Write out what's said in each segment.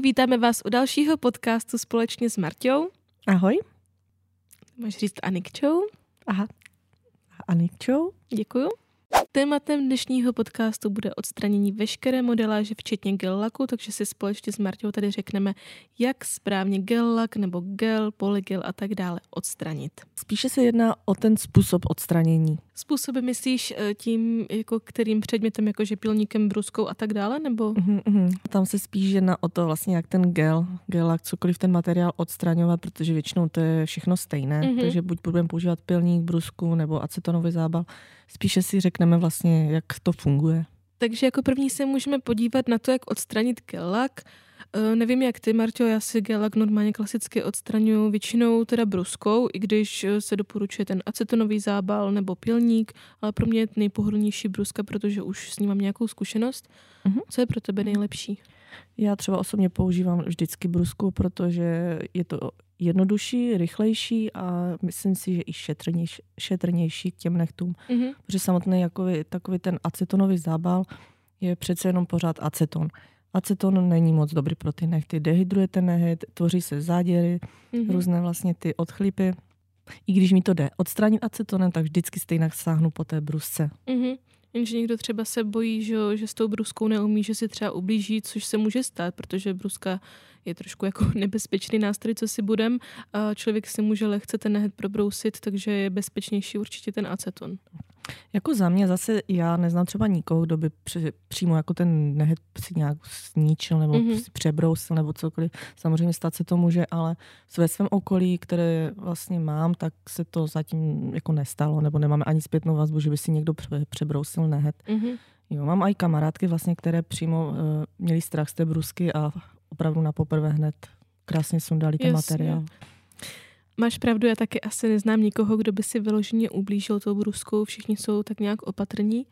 Ahoj, vítáme vás u dalšího podcastu společně s Marťou. Ahoj. Máš říct Anikčou? Aha. Anikčou? Děkuju. Tématem dnešního podcastu bude odstranění veškeré modeláže, včetně gel laku, takže si společně s Martou tady řekneme, jak správně gel lak nebo gel, polygel a tak dále odstranit. Spíše se jedná o ten způsob odstranění. Způsoby myslíš eh, tím, jako kterým předmětem, jakože pilníkem, bruskou a tak dále, nebo? Uh-huh. Tam se spíš jedná o to vlastně, jak ten gel, gel lak, cokoliv ten materiál odstraňovat, protože většinou to je všechno stejné, uh-huh. takže buď budeme používat pilník, brusku nebo acetonový zábal, spíše si řekneme vlastně, jak to funguje. Takže jako první se můžeme podívat na to, jak odstranit gelak. Uh, nevím jak ty, Marťo, já si gelak normálně klasicky odstraňuji většinou teda bruskou, i když e, se doporučuje ten acetonový zábal nebo pilník, ale pro mě je nejpohodlnější bruska, protože už s ním mám nějakou zkušenost. Uh-huh. Co je pro tebe nejlepší? Já třeba osobně používám vždycky brusku, protože je to jednodušší, rychlejší a myslím si, že i šetrnější, šetrnější k těm nechtům. Mm-hmm. Protože samotný jakoby, takový ten acetonový zábal je přece jenom pořád aceton. Aceton není moc dobrý pro ty nechty. Dehydruje ten nehet, tvoří se záděry, mm-hmm. různé vlastně ty odchlipy. I když mi to jde odstranit acetonem, tak vždycky stejně sáhnu po té brusce. Mm-hmm. Jenže někdo třeba se bojí, že, že s tou bruskou neumí, že si třeba ublíží, což se může stát, protože bruska je trošku jako nebezpečný nástroj, co si budem. A člověk si může lehce ten nehet probrousit, takže je bezpečnější určitě ten aceton. Jako za mě zase já neznám třeba nikoho, kdo by při, přímo jako ten nehet si nějak sníčil nebo mm-hmm. si přebrousil nebo cokoliv. Samozřejmě stát se to může, ale ve svém okolí, které vlastně mám, tak se to zatím jako nestalo, nebo nemáme ani zpětnou vazbu, že by si někdo přebrousil nehet. Mm-hmm. Jo, mám i kamarádky vlastně, které přímo uh, měly strach z té brusky a opravdu na poprvé hned krásně sundali ten Jasně. materiál. Máš pravdu, já taky asi neznám nikoho, kdo by si vyloženě ublížil tou bruskou. Všichni jsou tak nějak opatrní.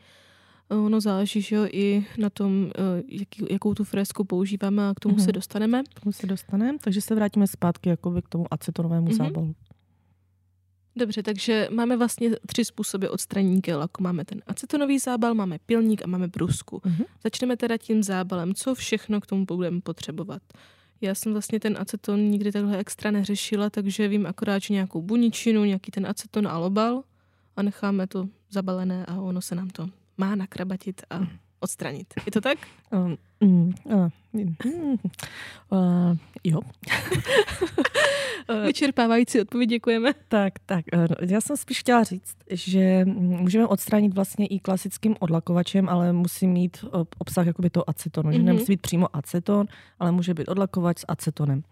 Ono záleží, že jo, i na tom, eh, jaký, jakou tu fresku používáme a k tomu mm-hmm. se dostaneme. K tomu se dostaneme, takže se vrátíme zpátky jakoby k tomu acetonovému mm-hmm. zábalu. Dobře, takže máme vlastně tři způsoby odstranění gelaku. Máme ten acetonový zábal, máme pilník a máme brusku. Mm-hmm. Začneme teda tím zábalem. Co všechno k tomu budeme potřebovat? Já jsem vlastně ten aceton nikdy takhle extra neřešila, takže vím akorát, že nějakou buničinu, nějaký ten aceton a lobal a necháme to zabalené a ono se nám to má nakrabatit a odstranit. Je to tak? Um, mm, uh, mm, uh, jo. Vyčerpávající odpověď, děkujeme. Tak, tak. Já jsem spíš chtěla říct, že můžeme odstranit vlastně i klasickým odlakovačem, ale musí mít obsah jakoby to acetonu. Mm-hmm. Že nemusí být přímo aceton, ale může být odlakovač s acetonem.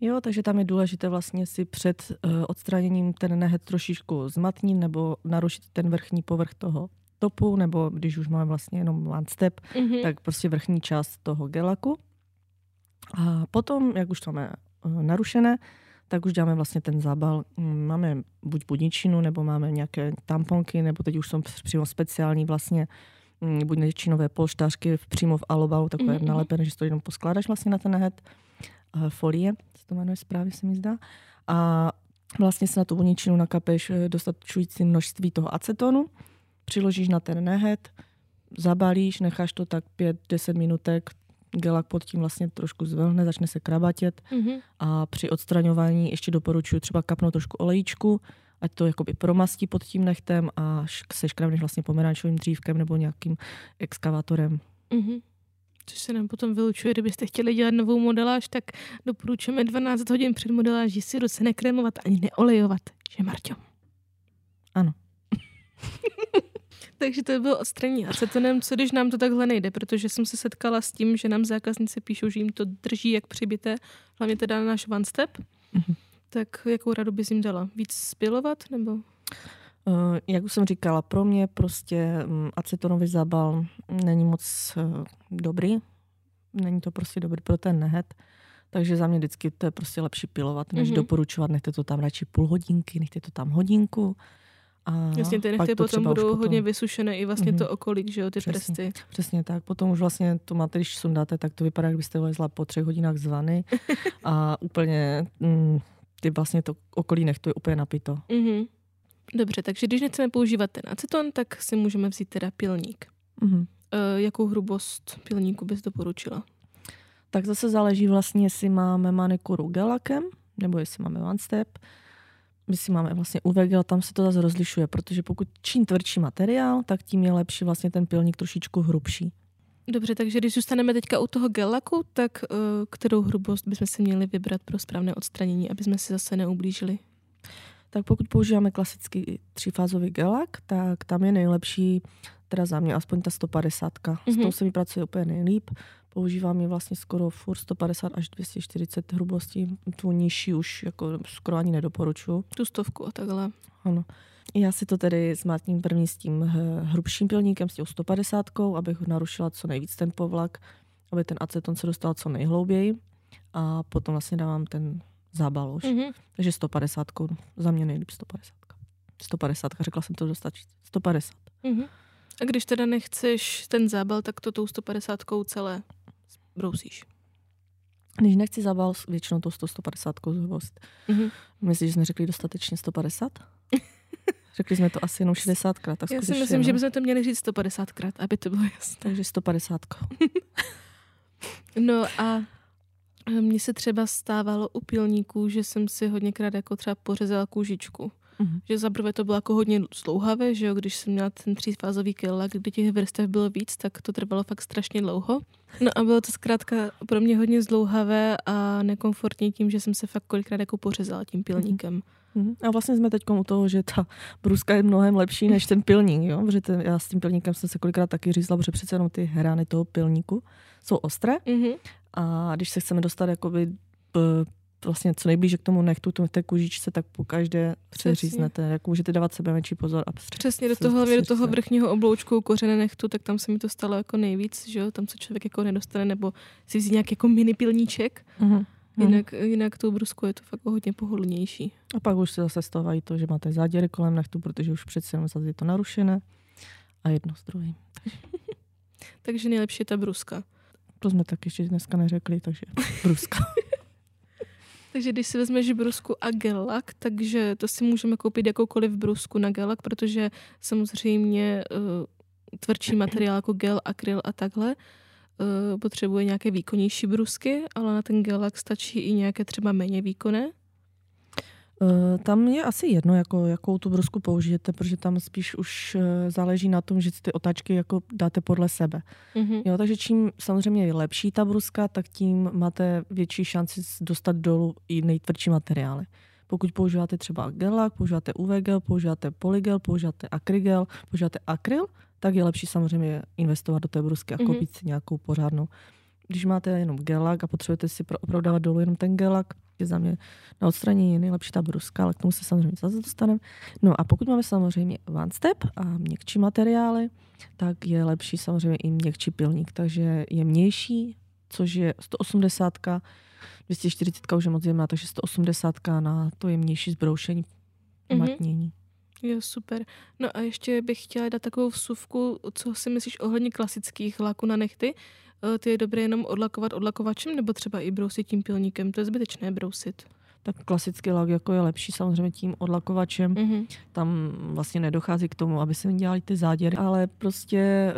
Jo, takže tam je důležité vlastně si před uh, odstraněním ten nehet trošičku zmatnit nebo narušit ten vrchní povrch toho topu, nebo když už máme vlastně jenom one step, mm-hmm. tak prostě vrchní část toho gelaku. A potom, jak už to máme uh, narušené, tak už děláme vlastně ten zábal. Mm, máme buď budničinu, nebo máme nějaké tamponky, nebo teď už jsou přímo speciální vlastně mm, buď nečinové polštářky přímo v alobalu, takové mm-hmm. nalepené, že to jenom poskládáš vlastně na ten nehet. Folie, se to jmenuje správně, se mi zdá. A vlastně se na tu budničinu nakapeš eh, dostačující množství toho acetonu, přiložíš na ten nehet, zabalíš, necháš to tak 5-10 minutek, gelak pod tím vlastně trošku zvlhne, začne se krabatět mm-hmm. a při odstraňování ještě doporučuji třeba kapnout trošku olejíčku, ať to jakoby promastí pod tím nechtem a se škravneš vlastně pomerančovým dřívkem nebo nějakým exkavátorem. Mm-hmm. Což se nám potom vylučuje, kdybyste chtěli dělat novou modeláž, tak doporučujeme 12 hodin před modeláží si ruce nekrémovat ani neolejovat, že Marťo? Ano. Takže to bylo odstranění acetonem, co když nám to takhle nejde, protože jsem se setkala s tím, že nám zákazníci píšou, že jim to drží jak přibité, hlavně teda na náš one step. Mm-hmm. Tak jakou radu bys jim dala? Víc spilovat nebo? Uh, jak už jsem říkala, pro mě prostě um, acetonový zábal není moc uh, dobrý. Není to prostě dobrý pro ten nehet. Takže za mě vždycky to je prostě lepší pilovat, než mm-hmm. doporučovat. Nechte to tam radši půl hodinky, nechte to tam hodinku a Jasně, ty nechty potom budou potom... hodně vysušené i vlastně mm-hmm. to okolí, že jo, ty přesně, prsty. Přesně tak. Potom už vlastně to máte, když sundáte, tak to vypadá, kdybyste vlezla po třech hodinách z vany a úplně mm, ty vlastně to okolí nechtu je úplně napito. Mm-hmm. Dobře, takže když nechceme používat ten aceton, tak si můžeme vzít teda pilník. Mm-hmm. E, jakou hrubost pilníku bys doporučila? Tak zase záleží vlastně, jestli máme manikuru gelakem, nebo jestli máme one step. My si máme vlastně UV gel, tam se to zase rozlišuje, protože pokud čím tvrdší materiál, tak tím je lepší vlastně ten pilník trošičku hrubší. Dobře, takže když zůstaneme teďka u toho gelaku, tak uh, kterou hrubost bychom si měli vybrat pro správné odstranění, aby jsme si zase neublížili? Tak pokud používáme klasický třífázový gelak, tak tam je nejlepší, teda za mě aspoň ta 150. Mm-hmm. S tou mhm. se mi pracuje úplně nejlíp. Používám ji vlastně skoro furt 150 až 240 hrubostí. Tu nižší už jako skoro ani nedoporučuju. Tu stovku a takhle. Ano. Já si to tedy zmátním první s tím hrubším pilníkem, s tím 150, abych narušila co nejvíc ten povlak, aby ten aceton se dostal co nejhlouběji. A potom vlastně dávám ten zábal už. Mm-hmm. Takže 150, za mě nejlíp 150. 150, řekla jsem to dostačí. 150. Mm-hmm. A když teda nechceš ten zábal, tak to tou 150 celé brousíš. Když nechci zábal, většinou tou 150 zhovost. Mm-hmm. Myslíš, že jsme řekli dostatečně 150? Řekli jsme to asi jenom 60 krát. Já si myslím, no. že bychom to měli říct 150 krát, aby to bylo jasné. Takže 150. no a mně se třeba stávalo u pilníků, že jsem si hodněkrát jako třeba pořezala kůžičku. Mm-hmm. Že zaprvé to bylo jako hodně slouhavé, že jo, když jsem měla ten třífázový killak, kdy těch vrstev bylo víc, tak to trvalo fakt strašně dlouho. No a bylo to zkrátka pro mě hodně zdlouhavé a nekomfortní tím, že jsem se fakt kolikrát jako pořezala tím pilníkem. Mm-hmm. Mhm. A vlastně jsme teď u toho, že ta bruska je mnohem lepší než ten pilník, jo? protože ten, já s tím pilníkem jsem se kolikrát taky řízla, protože přece jenom ty hrány toho pilníku jsou ostré mm-hmm. a když se chceme dostat jakoby vlastně co nejblíže k tomu nechtu, tomu té kužičce, tak po každé přeříznete. Jak můžete dávat sebe menší pozor. A přes, Přesně, do toho, hlavně do toho vrchního obloučku kořene nechtu, tak tam se mi to stalo jako nejvíc, že jo? tam se člověk jako nedostane, nebo si vzít nějaký jako mini pilníček. Uh-huh. Jinak, jinak tou brusku je to fakt hodně pohodlnější. A pak už se zase stávají to, že máte záděry kolem nechtu, protože už přece jenom zase je to narušené. A jedno s druhým. takže nejlepší je ta bruska. To jsme tak ještě dneska neřekli, takže bruska. Takže když si vezmeš brusku a gelak, takže to si můžeme koupit jakoukoliv brusku na gelak, protože samozřejmě uh, tvrdší materiál jako gel, akryl a takhle uh, potřebuje nějaké výkonnější brusky, ale na ten gelak stačí i nějaké třeba méně výkonné. Uh, tam je asi jedno, jako, jakou tu brusku použijete, protože tam spíš už uh, záleží na tom, že si ty otáčky jako dáte podle sebe. Mm-hmm. Jo, takže čím samozřejmě je lepší ta bruska, tak tím máte větší šanci dostat dolů i nejtvrdší materiály. Pokud používáte třeba gelak, používáte UV gel, používáte polygel, používáte akrygel, používáte akryl, tak je lepší samozřejmě investovat do té brusky a mm-hmm. koupit si nějakou pořádnou. Když máte jenom gelak a potřebujete si opravdu dávat dolů jenom ten gelak, je za mě na odstranění je nejlepší ta bruska, ale k tomu se samozřejmě zase dostaneme. No a pokud máme samozřejmě one step a měkčí materiály, tak je lepší samozřejmě i měkčí pilník, takže je mější, což je 180, 240 už je moc jemná, takže 180 na to jemnější zbroušení, mm-hmm. matnění. Jo, super. No a ještě bych chtěla dát takovou vsuvku, co si myslíš ohledně klasických láků na nechty. Eh, ty je dobré jenom odlakovat odlakovačem nebo třeba i brousit tím pilníkem? To je zbytečné brousit tak klasický lak jako je lepší samozřejmě tím odlakovačem. Mm-hmm. Tam vlastně nedochází k tomu, aby se dělali ty záděry, ale prostě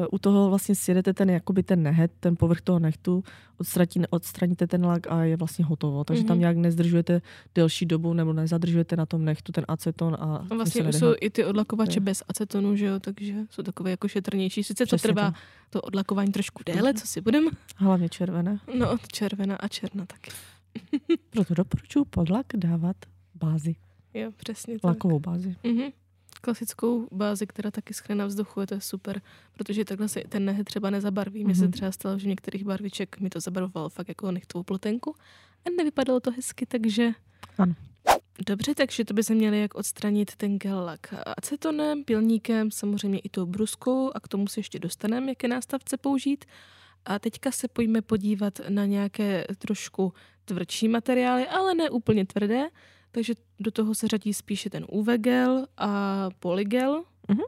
uh, u toho vlastně sjedete ten jakoby ten nehet, ten povrch toho nechtu, odstratí, odstraníte ten lak a je vlastně hotovo. Takže mm-hmm. tam nějak nezdržujete delší dobu nebo nezadržujete na tom nechtu ten aceton. A no vlastně jsou i ty odlakovače je. bez acetonu, že jo, takže jsou takové jako šetrnější. Sice Přesně to trvá to. to odlakování trošku déle, co si budeme. Hlavně červené. No, červená a černá taky. Proto doporučuji podlak dávat bázi. Jo, přesně tak. Lakovou bázi. Mm-hmm. Klasickou bázi, která taky schne na vzduchu, je to super, protože takhle se ten nehet třeba nezabarví. Mm-hmm. Mně se mhm. třeba stalo, že některých barviček mi to zabarvovalo fakt jako nechtovou plotenku a nevypadalo to hezky, takže... Ano. Dobře, takže to by se měli jak odstranit ten gel-lak acetonem, pilníkem, samozřejmě i tou bruskou a k tomu se ještě dostaneme, jaké nástavce použít. A teďka se pojďme podívat na nějaké trošku tvrdší materiály, ale ne úplně tvrdé, takže do toho se řadí spíše ten UV gel a polygel, uh-huh.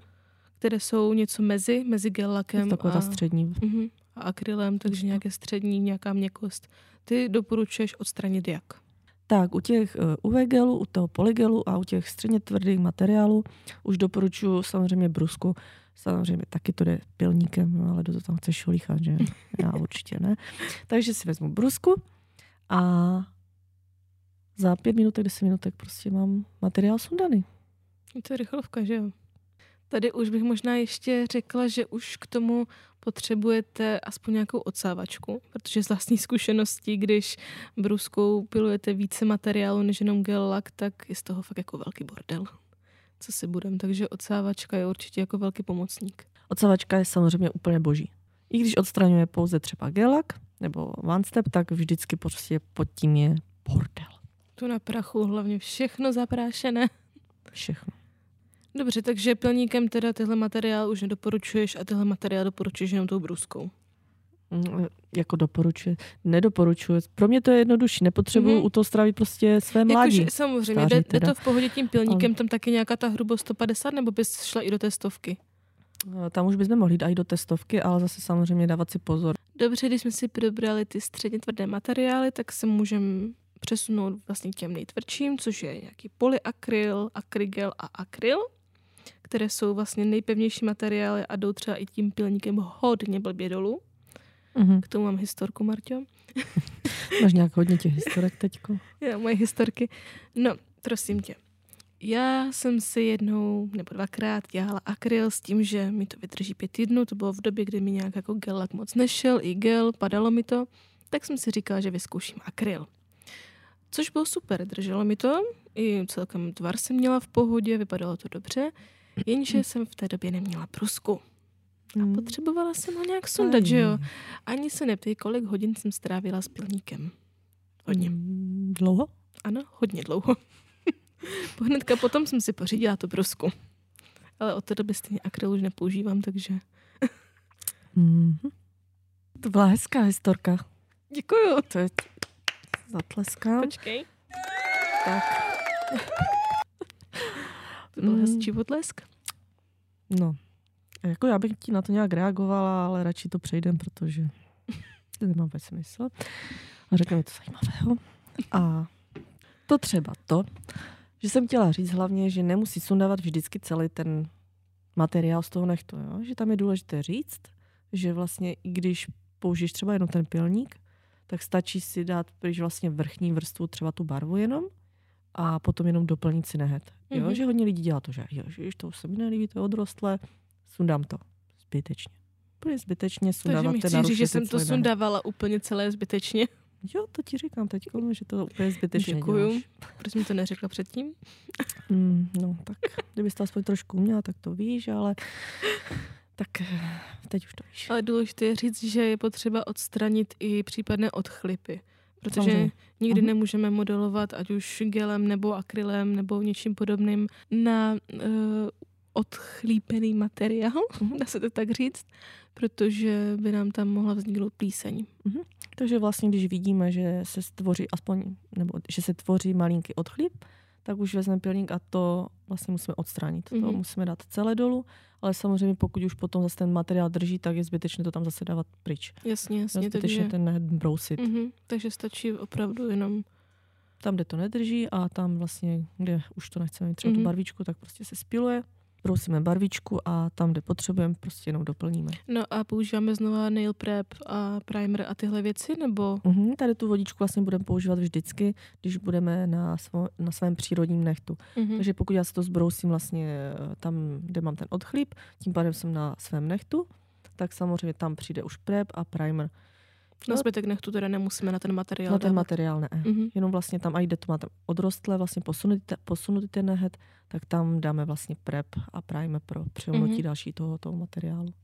které jsou něco mezi, mezi gel lakem a, ta střední. Uh-huh, a akrylem, takže nějaké střední, nějaká měkkost. Ty doporučuješ odstranit jak? Tak u těch uh, UV gelů, u toho polygelu a u těch středně tvrdých materiálů už doporučuji samozřejmě brusku. Samozřejmě taky to jde pilníkem, no, ale do toho tam chceš šolíchat, že? Já určitě ne. Takže si vezmu brusku a za pět minutek, deset minutek prostě mám materiál sundaný. To je rychlovka, že jo? Tady už bych možná ještě řekla, že už k tomu potřebujete aspoň nějakou odsávačku, protože z vlastní zkušeností, když bruskou pilujete více materiálu než jenom gel lak, tak je z toho fakt jako velký bordel. Co si budem, takže odsávačka je určitě jako velký pomocník. Odsávačka je samozřejmě úplně boží. I když odstraňuje pouze třeba gelak nebo one step, tak vždycky prostě pod tím je bordel. Tu na prachu hlavně všechno zaprášené. Všechno. Dobře, takže pilníkem teda tyhle materiál už nedoporučuješ a tyhle materiál doporučuješ jenom tou bruskou. Mm, jako doporučuje, nedoporučuje. Pro mě to je jednodušší, nepotřebuju mm-hmm. u toho strávit prostě své mládí. Jakože, samozřejmě, jde, jde to v pohodě tím pilníkem, tam taky nějaká ta hrubost 150, nebo bys šla i do testovky? Eh, tam už bychom mohli jít i do testovky, ale zase samozřejmě dávat si pozor. Dobře, když jsme si probrali ty středně tvrdé materiály, tak se můžeme přesunout vlastně k těm nejtvrdším, což je nějaký polyakryl, akrygel a akryl které jsou vlastně nejpevnější materiály a jdou třeba i tím pilníkem hodně blbě dolů. Mm-hmm. K tomu mám historku, Marťo. Máš nějak hodně těch historek teďko? Já, moje historky. No, prosím tě. Já jsem si jednou nebo dvakrát dělala akryl s tím, že mi to vydrží pět týdnů. To bylo v době, kdy mi nějak jako gel moc nešel, i gel, padalo mi to. Tak jsem si říkala, že vyzkouším akryl. Což bylo super, drželo mi to, i celkem tvar jsem měla v pohodě, vypadalo to dobře. Jenže jsem v té době neměla prusku. A hmm. potřebovala jsem ho nějak sundat, že jo? Ani se neptej, kolik hodin jsem strávila s pilníkem. Hodně. Hmm, dlouho? Ano, hodně dlouho. Hnedka potom jsem si pořídila tu brusku. Ale od té doby stejně akryl už nepoužívám, takže... mm-hmm. To byla hezká historka. Děkuju. To je zatleskám. Počkej. Tak. To byl mm. hezčí potlesk. No, jako já bych ti na to nějak reagovala, ale radši to přejdem, protože to nemá vůbec smysl. A řekneme to zajímavého. A to třeba to, že jsem chtěla říct hlavně, že nemusí sundávat vždycky celý ten materiál z toho nechtu. Jo? Že tam je důležité říct, že vlastně i když použiješ třeba jenom ten pilník, tak stačí si dát pryč vlastně vrchní vrstvu, třeba tu barvu jenom a potom jenom doplnit si nehet. Jo? Mm-hmm. Že hodně lidí dělá to, že jo, že to už se mi nelíbí, to je odrostlé, sundám to. Zbytečně. Úplně zbytečně sundávat Takže mi chci říct, že jsem to sundávala úplně celé zbytečně. Jo, to ti říkám teď, že to úplně zbytečně Děkuju. Děláš. Proč mi to neřekla předtím? Mm, no, tak kdybys to aspoň trošku uměla, tak to víš, ale tak teď už to víš. Ale důležité je říct, že je potřeba odstranit i případné odchlipy. Protože Samozřejmě. nikdy uh-huh. nemůžeme modelovat, ať už gelem nebo akrylem nebo něčím podobným, na uh, odchlípený materiál, uh-huh. dá se to tak říct, protože by nám tam mohla vzniknout plíseň. Uh-huh. Takže vlastně, když vidíme, že se stvoří aspoň, nebo že se tvoří malinký odchlíp, tak už vezmeme pilník a to vlastně musíme odstranit. Mm-hmm. To musíme dát celé dolů, ale samozřejmě pokud už potom zase ten materiál drží, tak je zbytečné to tam zase dávat pryč. Jasně, jasně. Je zbytečně takže... ten brousit. Mm-hmm. Takže stačí opravdu jenom tam, kde to nedrží a tam vlastně, kde už to nechceme mít třeba mm-hmm. tu mhm. barvičku, tak prostě se spiluje prosíme barvičku a tam, kde potřebujeme, prostě jenom doplníme. No a používáme znova nail prep a primer a tyhle věci, nebo? Uh-huh, tady tu vodičku vlastně budeme používat vždycky, když budeme na, svo, na svém přírodním nechtu. Uh-huh. Takže pokud já si to zbrousím vlastně eh, tam, kde mám ten odchlíp, tím pádem jsem na svém nechtu, tak samozřejmě tam přijde už prep a primer. Na no, zbytek nechtu teda nemusíme na ten materiál Na ten dávat. materiál ne. Mm-hmm. Jenom vlastně tam, a jde to máte odrostlé, vlastně posunutý, posunutý ten nehet, tak tam dáme vlastně prep a primer pro přilnutí mm-hmm. další toho, toho materiálu.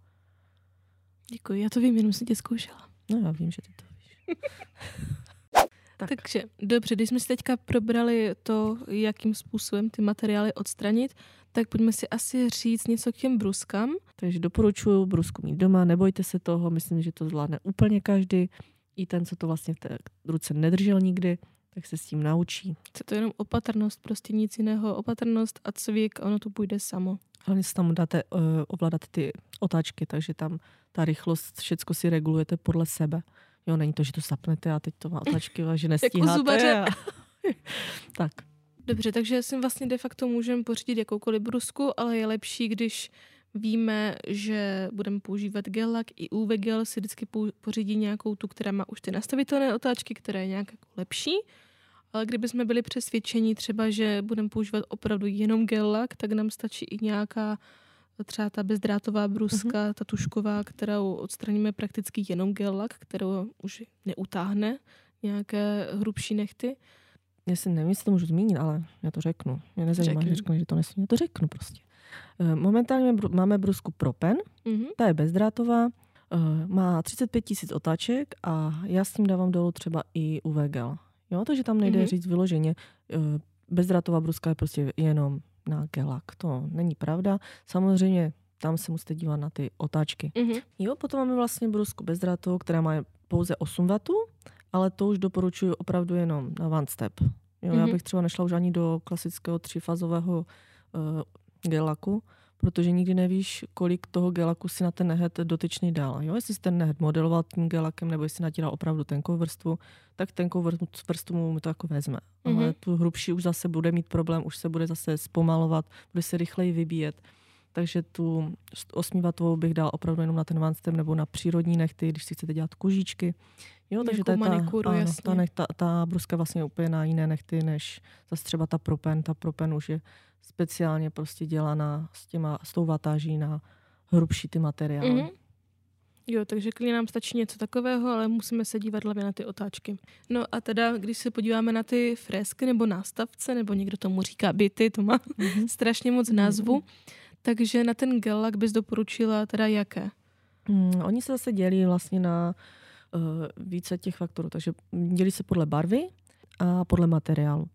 Děkuji, já to vím, jenom jsem tě zkoušela. No já vím, že ty to víš. tak. Takže dobře, když jsme si teďka probrali to, jakým způsobem ty materiály odstranit, tak pojďme si asi říct něco k těm bruskám. Takže doporučuji brusku mít doma, nebojte se toho, myslím, že to zvládne úplně každý. I ten, co to vlastně v té ruce nedržel nikdy, tak se s tím naučí. Co to jenom opatrnost, prostě nic jiného. Opatrnost a cvik, ono to půjde samo. Hlavně si tam dáte uh, ovládat ty otáčky, takže tam ta rychlost, všecko si regulujete podle sebe. Jo, není to, že to zapnete a teď to má otáčky a že nestíháte. jako a, tak. Dobře, takže si vlastně de facto můžeme pořídit jakoukoliv brusku, ale je lepší, když víme, že budeme používat gel i UV gel si vždycky pořídí nějakou tu, která má už ty nastavitelné otáčky, která je nějak jako lepší. Ale kdyby jsme byli přesvědčení třeba, že budeme používat opravdu jenom gel tak nám stačí i nějaká třeba ta bezdrátová bruska, mm-hmm. ta tušková, kterou odstraníme prakticky jenom gel kterou už neutáhne nějaké hrubší nechty. Já si nevím, jestli to můžu zmínit, ale já to řeknu. Mě nezajímá, že řeknu, že to nesmí. Já to řeknu prostě. Eh, momentálně máme brusku Propen, mm-hmm. ta je bezdrátová, eh, má 35 tisíc otáček a já s tím dávám dolů třeba i UV gel. Jo, takže tam nejde mm-hmm. říct vyloženě, eh, bezdrátová bruska je prostě jenom na gelak. To není pravda. Samozřejmě tam se musíte dívat na ty otáčky. Mm-hmm. Jo, potom máme vlastně brusku bezdrátovou, která má pouze 8 W, ale to už doporučuji opravdu jenom na one step. Jo, mm-hmm. Já mhm. bych třeba nešla už ani do klasického třífazového uh, gelaku, protože nikdy nevíš, kolik toho gelaku si na ten nehet dotyčný dal. Jo? Jestli si ten nehet modeloval tím gelakem, nebo jestli natíral opravdu tenkou vrstvu, tak tenkou vrstvu mu to jako vezme. Mm-hmm. Ale tu hrubší už zase bude mít problém, už se bude zase zpomalovat, bude se rychleji vybíjet. Takže tu 8 watovou bych dal opravdu jenom na ten step nebo na přírodní nechty, když si chcete dělat kožičky. Jo, takže ta, manikuru, ano, jasně. ta, ta, ta bruska vlastně úplně na jiné nechty, než zase třeba ta propen. Ta propen už je speciálně prostě dělaná s, těma, s tou vatáží na hrubší ty materiály. Mm-hmm. Jo, takže klidně nám stačí něco takového, ale musíme se dívat hlavně na ty otáčky. No a teda, když se podíváme na ty fresky nebo nástavce, nebo někdo tomu říká byty, to má mm-hmm. strašně moc názvu, mm-hmm. takže na ten gellak bys doporučila teda jaké? Mm, oni se zase dělí vlastně na uh, více těch faktorů, takže dělí se podle barvy a podle materiálu.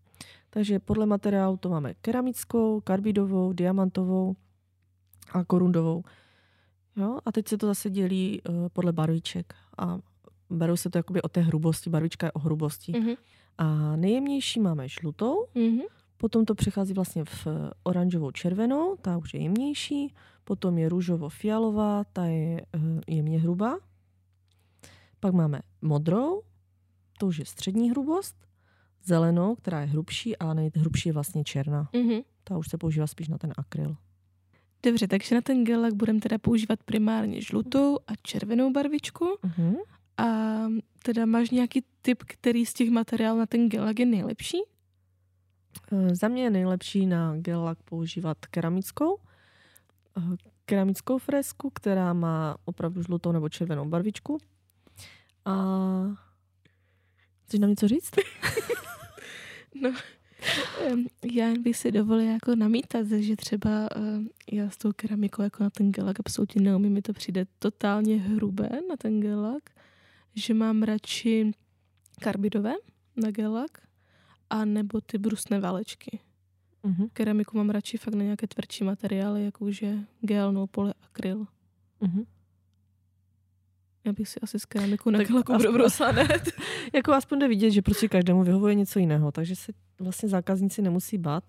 Takže podle materiálu to máme keramickou, karbidovou, diamantovou a korundovou. Jo? A teď se to zase dělí uh, podle barviček. A berou se to jakoby o té hrubosti, barvička je o hrubosti. Mm-hmm. A nejjemnější máme žlutou, mm-hmm. potom to přechází vlastně v oranžovou červenou, ta už je jemnější, potom je růžovo-fialová, ta je uh, jemně hrubá. Pak máme modrou, to už je střední hrubost zelenou, která je hrubší a nejhrubší je vlastně černá. Mm-hmm. Ta už se používá spíš na ten akryl. Dobře, takže na ten gelak budeme teda používat primárně žlutou a červenou barvičku. Mm-hmm. A teda máš nějaký typ, který z těch materiálů na ten gelak je nejlepší? E, za mě je nejlepší na gelak používat keramickou. E, keramickou fresku, která má opravdu žlutou nebo červenou barvičku. A chceš nám něco říct? No, já bych si dovolila jako namítat, že třeba já s tou keramikou jako na ten gelak absolutně neumím, mi to přijde totálně hrubé na ten gelak, že mám radši karbidové na gelak a nebo ty brusné válečky. Uh-huh. Keramiku mám radši fakt na nějaké tvrdší materiály, jako už je gel, no pole, akryl. Uh-huh. Já bych si asi z keramiku nechala kubrobrosla jako aspoň jde vidět, že prostě každému vyhovuje něco jiného, takže se vlastně zákazníci nemusí bát,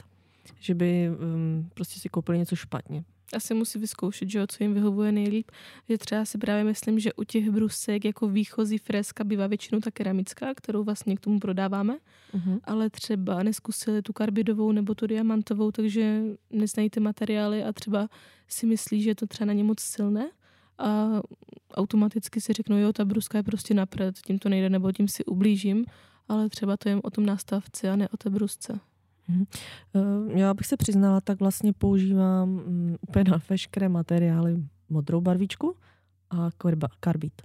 že by um, prostě si koupili něco špatně. Asi musí vyzkoušet, že co jim vyhovuje nejlíp. Že třeba si právě myslím, že u těch brusek jako výchozí freska bývá většinou ta keramická, kterou vlastně k tomu prodáváme, uh-huh. ale třeba neskusili tu karbidovou nebo tu diamantovou, takže neznají ty materiály a třeba si myslí, že je to třeba na ně moc silné a automaticky si řeknu, jo, ta bruska je prostě napřed, tím to nejde, nebo tím si ublížím, ale třeba to je o tom nástavci a ne o té brusce. Mhm. Eh, já bych se přiznala, tak vlastně používám mm, úplně na veškeré materiály modrou barvičku a karbit.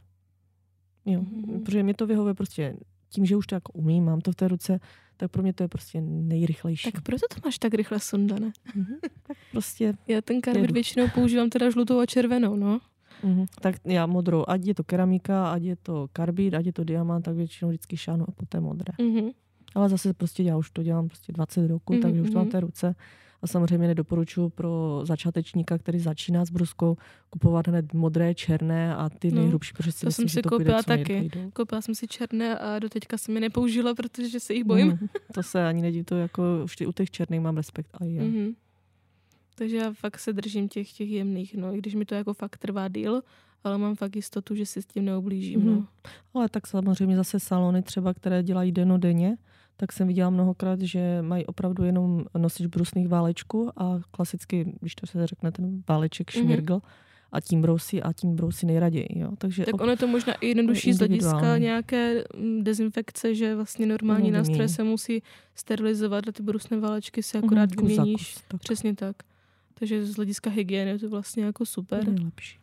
Jo, mm-hmm. protože mě to vyhovuje prostě tím, že už to jako umím, mám to v té ruce, tak pro mě to je prostě nejrychlejší. Tak proto to máš tak rychle sundané. Mm-hmm. Tak prostě Já ten karbit většinou používám teda žlutou a červenou, no. Mm-hmm. Tak já modrou, ať je to keramika, ať je to karbid, ať je to diamant, tak většinou vždycky šánu a poté modré. Mm-hmm. Ale zase prostě já už to dělám prostě 20 roků, mm-hmm. takže už to mám té ruce. A samozřejmě nedoporučuji pro začátečníka, který začíná s bruskou, kupovat hned modré, černé a ty no, nejhrubší, protože si to myslím, jsem si to koupila taky. Koupila jsem si černé a doteďka jsem mi nepoužila, protože se jich bojím. Mm, to se ani nedí, to jako už ty, u těch černých mám respekt a já. Mm-hmm. Takže já fakt se držím těch, těch jemných, no, i když mi to jako fakt trvá díl, ale mám fakt jistotu, že si s tím neublížím, mm. no. Ale tak samozřejmě zase salony třeba, které dělají denodenně, tak jsem viděla mnohokrát, že mají opravdu jenom nosič brusných válečků a klasicky, když to se řekne, ten váleček mhm. šmirgl, mm-hmm a tím brousí a tím brousí nejraději. Jo. Takže tak ono je to možná i jednodušší z hlediska nějaké mm, dezinfekce, že vlastně normální no, nástroje se musí sterilizovat a ty brusné válečky si akorát mm, vyměníš. Tak. Přesně tak. Takže z hlediska hygieny je to vlastně jako super. Je lepší.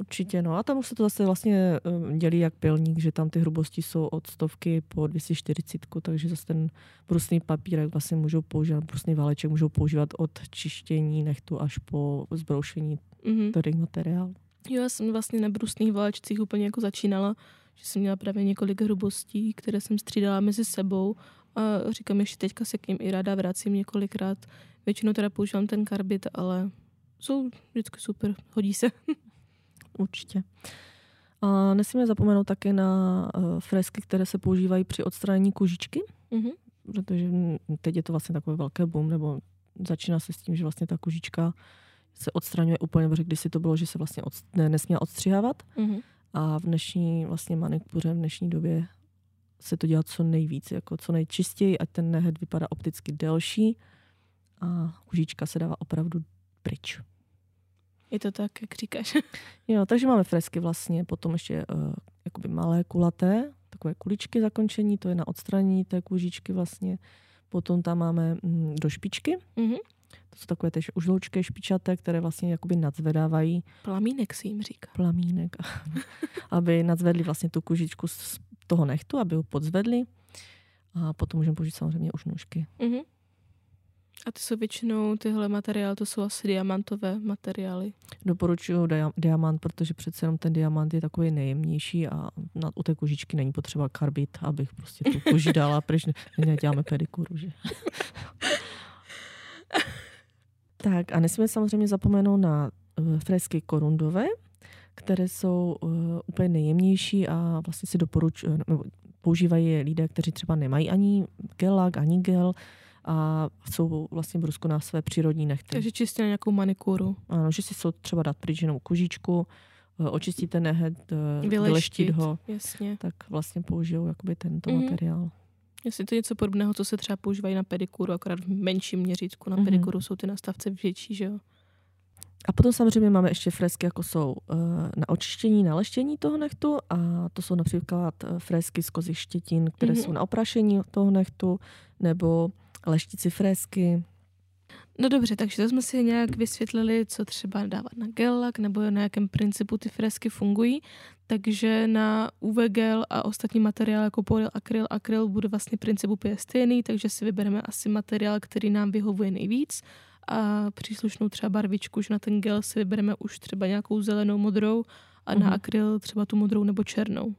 Určitě, no. A tam už se to zase vlastně um, dělí jak pilník, že tam ty hrubosti jsou od stovky po 240, takže zase ten brusný papírek vlastně můžou používat, brusný váleček můžou používat od čištění nechtu až po zbroušení mm-hmm. tady materiál. Jo, já jsem vlastně na brusných válečcích úplně jako začínala, že jsem měla právě několik hrubostí, které jsem střídala mezi sebou a říkám, ještě teďka se k ním i ráda vracím několikrát. Většinou teda používám ten karbit, ale jsou vždycky super, hodí se. Určitě. A nesmíme zapomenout také na uh, fresky, které se používají při odstranění kužičky, mm-hmm. protože teď je to vlastně takové velké boom, nebo začíná se s tím, že vlastně ta kužička se odstraňuje úplně, protože kdysi to bylo, že se vlastně od, ne, nesměla odstřihávat. Mm-hmm. A v dnešní vlastně manikuře, v dnešní době se to dělá co nejvíc, jako co nejčistěji, ať ten nehed vypadá opticky delší a kužička se dává opravdu pryč. Je to tak, jak říkáš. jo, takže máme fresky vlastně, potom ještě uh, jakoby malé kulaté, takové kuličky zakončení, to je na odstranění té kůžičky vlastně. Potom tam máme mm, do špičky. Mm-hmm. To jsou takové tež užloučké špičaté, které vlastně jakoby nadzvedávají. Plamínek si jim říká. Plamínek. aby nadzvedli vlastně tu kužičku z toho nechtu, aby ho podzvedli. A potom můžeme použít samozřejmě už nůžky. Mm-hmm. A ty jsou většinou tyhle materiály, to jsou asi diamantové materiály. Doporučuju dia- diamant, protože přece jenom ten diamant je takový nejjemnější a na, u té kožičky není potřeba karbit, abych prostě tu koži dala pryč. Ne, neděláme pedikuru, že? tak a nesmíme samozřejmě zapomenout na uh, fresky korundové, které jsou uh, úplně nejjemnější a vlastně si doporučují, používají lidé, kteří třeba nemají ani gelak, ani gel, a jsou vlastně v Rusku na své přírodní nechty. Takže čistě na nějakou manikuru. Ano, že si jsou třeba dát pryč jenom kužičku, eh, očistíte nehet, eh, vyleštit ho, jasně. tak vlastně použijou jakoby tento mm-hmm. materiál. Jestli to je něco podobného, co se třeba používají na pedikuru, akorát v menším měřítku. Na mm-hmm. pedikuru jsou ty nastavce větší, že jo? A potom samozřejmě máme ještě fresky, jako jsou uh, na očištění, na leštění toho nechtu a to jsou například fresky z kozích štětin, které mm-hmm. jsou na oprašení toho nechtu, nebo leštici fresky. No dobře, takže to jsme si nějak vysvětlili, co třeba dávat na gel nebo na jakém principu ty fresky fungují. Takže na UV gel a ostatní materiály jako polyl, akryl, akryl bude vlastně princip úplně stejný, takže si vybereme asi materiál, který nám vyhovuje nejvíc a příslušnou třeba barvičku, že na ten gel si vybereme už třeba nějakou zelenou, modrou a mm-hmm. na mhm. akryl třeba tu modrou nebo černou.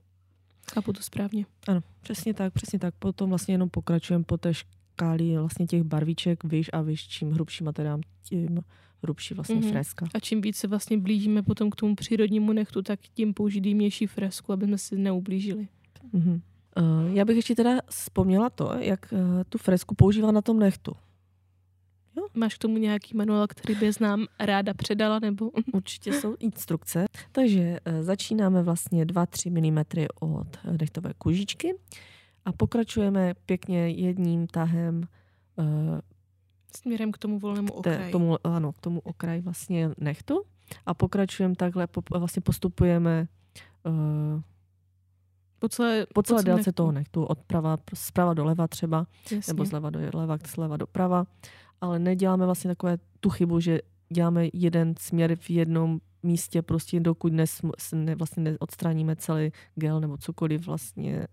Chápu to správně. Ano, přesně tak, přesně tak. Potom vlastně jenom pokračujeme po té škály vlastně těch barviček vyš a vyš, čím hrubší materiál, tím hrubší vlastně mm-hmm. freska. A čím více vlastně blížíme potom k tomu přírodnímu nechtu, tak tím použít jemnější fresku, aby jsme si neublížili. Mm-hmm. Uh, já bych ještě teda vzpomněla to, jak uh, tu fresku používá na tom nechtu. Jo? Máš k tomu nějaký manuál, který bys nám ráda předala? nebo? Určitě jsou instrukce. Takže uh, začínáme vlastně 2-3 mm od nechtové kužičky a pokračujeme pěkně jedním tahem uh, směrem k tomu volnému okraji. K tomu, ano, k tomu okraji vlastně nechtu a pokračujeme takhle, po, vlastně postupujeme uh, po celé, po celé po délce nechtu. toho nechtu, od prava, zprava doleva třeba, Jasně. nebo zleva doleva, zleva doprava, ale neděláme vlastně takové tu chybu, že děláme jeden směr v jednom místě, prostě dokud nes, ne, vlastně neodstraníme celý gel nebo cokoliv vlastně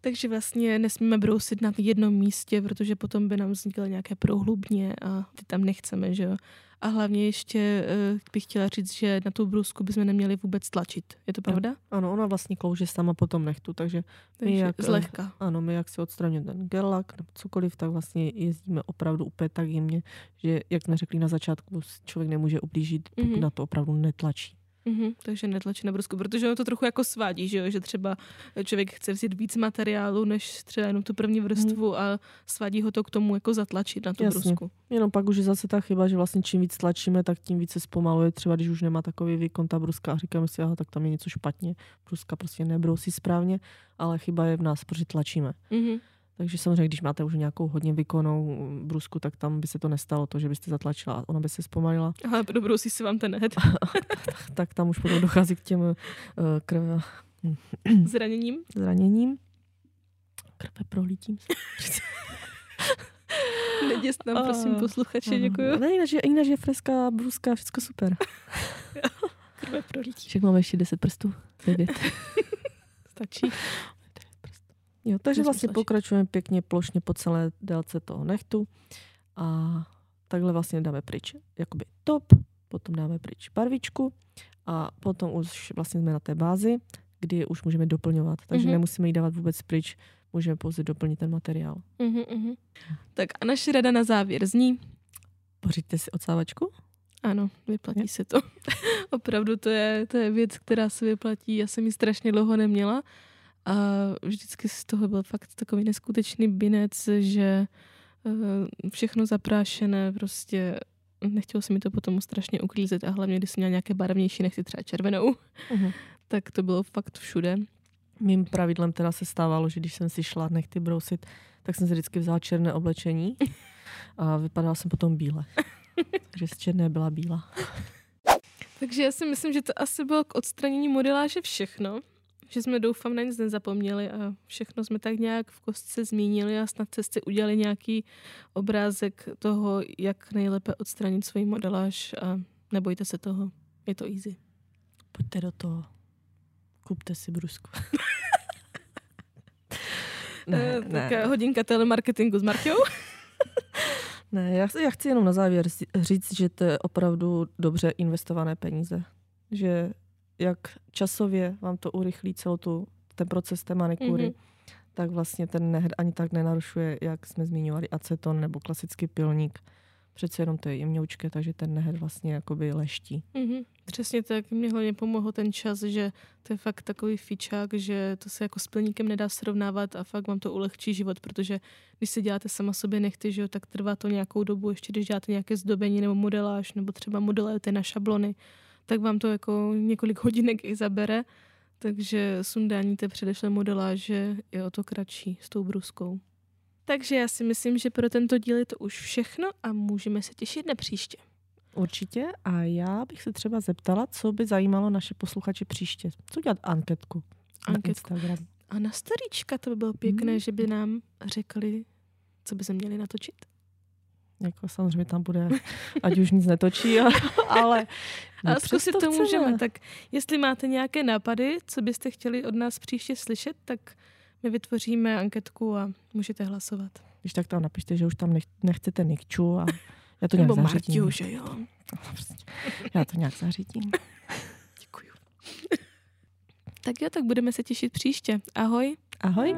takže vlastně nesmíme brousit na jednom místě, protože potom by nám vznikly nějaké prohlubně a ty tam nechceme, že jo. A hlavně ještě uh, bych chtěla říct, že na tu brusku bychom neměli vůbec tlačit. Je to pravda? Ano, ona vlastně klouže sama potom nechtu, takže, takže my jak, eh, zlehka. Ano, my jak si odstraníme ten gerlak nebo cokoliv, tak vlastně jezdíme opravdu úplně tak jemně, že jak jsme řekli na začátku, člověk nemůže ublížit, pokud mm-hmm. na to opravdu netlačí. Mm-hmm, takže netlačí na brusku, protože ono to trochu jako svádí, že, jo? že třeba člověk chce vzít víc materiálu, než třeba jenom tu první vrstvu mm. a svádí ho to k tomu jako zatlačit na tu Jasně. brusku. Jenom pak už je zase ta chyba, že vlastně čím víc tlačíme, tak tím více zpomaluje. Třeba když už nemá takový výkon ta bruska a říkáme si, aha, tak tam je něco špatně, bruska prostě nebrousí správně, ale chyba je v nás, protože tlačíme. Mm-hmm. Takže samozřejmě, když máte už nějakou hodně vykonou brusku, tak tam by se to nestalo, to, že byste zatlačila, ona by se zpomalila. Ale dobrou si vám ten head. tak, tam už potom dochází k těm uh, krve... Zraněním? Zraněním. Krve prolítím. Neděst nám, prosím, posluchače, děkuju. Ne, jinak, jinak je freská bruska, všechno super. Krve prolítí. Však máme ještě 10 prstů. 9. Stačí. Jo, takže vlastně pokračujeme pěkně plošně po celé délce toho nechtu a takhle vlastně dáme pryč jakoby top, potom dáme pryč barvičku a potom už vlastně jsme na té bázi, kdy už můžeme doplňovat. Takže mm-hmm. nemusíme jí dávat vůbec pryč, můžeme pouze doplnit ten materiál. Mm-hmm. Tak a naše rada na závěr zní? Pořiďte si odsávačku? Ano, vyplatí je. se to. Opravdu to je, to je věc, která se vyplatí. Já jsem ji strašně dlouho neměla a vždycky z toho byl fakt takový neskutečný binec, že eh, všechno zaprášené, prostě nechtělo se mi to potom strašně uklízet a hlavně, když jsem měla nějaké barevnější nechci třeba červenou, uh-huh. tak to bylo fakt všude. Mým pravidlem teda se stávalo, že když jsem si šla nechty brousit, tak jsem si vždycky vzala černé oblečení a vypadala jsem potom bíle. Takže z černé byla bílá. Takže já si myslím, že to asi bylo k odstranění modeláže všechno že jsme doufám na nic nezapomněli a všechno jsme tak nějak v kostce zmínili a snad jste udělali nějaký obrázek toho, jak nejlépe odstranit svůj modeláž a nebojte se toho, je to easy. Pojďte do toho. Kupte si brusku. ne, ne. Tak hodinka telemarketingu s Marťou. ne, já, já chci jenom na závěr říct, že to je opravdu dobře investované peníze. Že jak časově vám to urychlí celou tu, ten proces té manikury, mm-hmm. tak vlastně ten nehed ani tak nenarušuje, jak jsme zmiňovali, aceton nebo klasický pilník. Přece jenom to je jemňoučké, takže ten nehed vlastně jakoby leští. Mm-hmm. Přesně tak, mě hlavně pomohl ten čas, že to je fakt takový fičák, že to se jako s pilníkem nedá srovnávat a fakt vám to ulehčí život, protože když si děláte sama sobě nechty, že jo, tak trvá to nějakou dobu, ještě když děláte nějaké zdobení nebo modeláž, nebo třeba modelujete na šablony, tak vám to jako několik hodinek i zabere. Takže sundání té předešlé modeláže je o to kratší s tou bruskou. Takže já si myslím, že pro tento díl je to už všechno a můžeme se těšit na příště. Určitě a já bych se třeba zeptala, co by zajímalo naše posluchače příště. Co dělat anketku, anketku. na Instagram? A na staríčka to by bylo pěkné, hmm. že by nám řekli, co by se měli natočit. Jako samozřejmě tam bude, ať už nic netočí, ale... A zkusit to, to můžeme. Tak jestli máte nějaké nápady, co byste chtěli od nás příště slyšet, tak my vytvoříme anketku a můžete hlasovat. Když tak tam napište, že už tam nechcete Nikču a já to nějak Nebo zařídím. Martiu, že jo. Já to nějak zařídím. Děkuju. tak jo, tak budeme se těšit příště. Ahoj. Ahoj.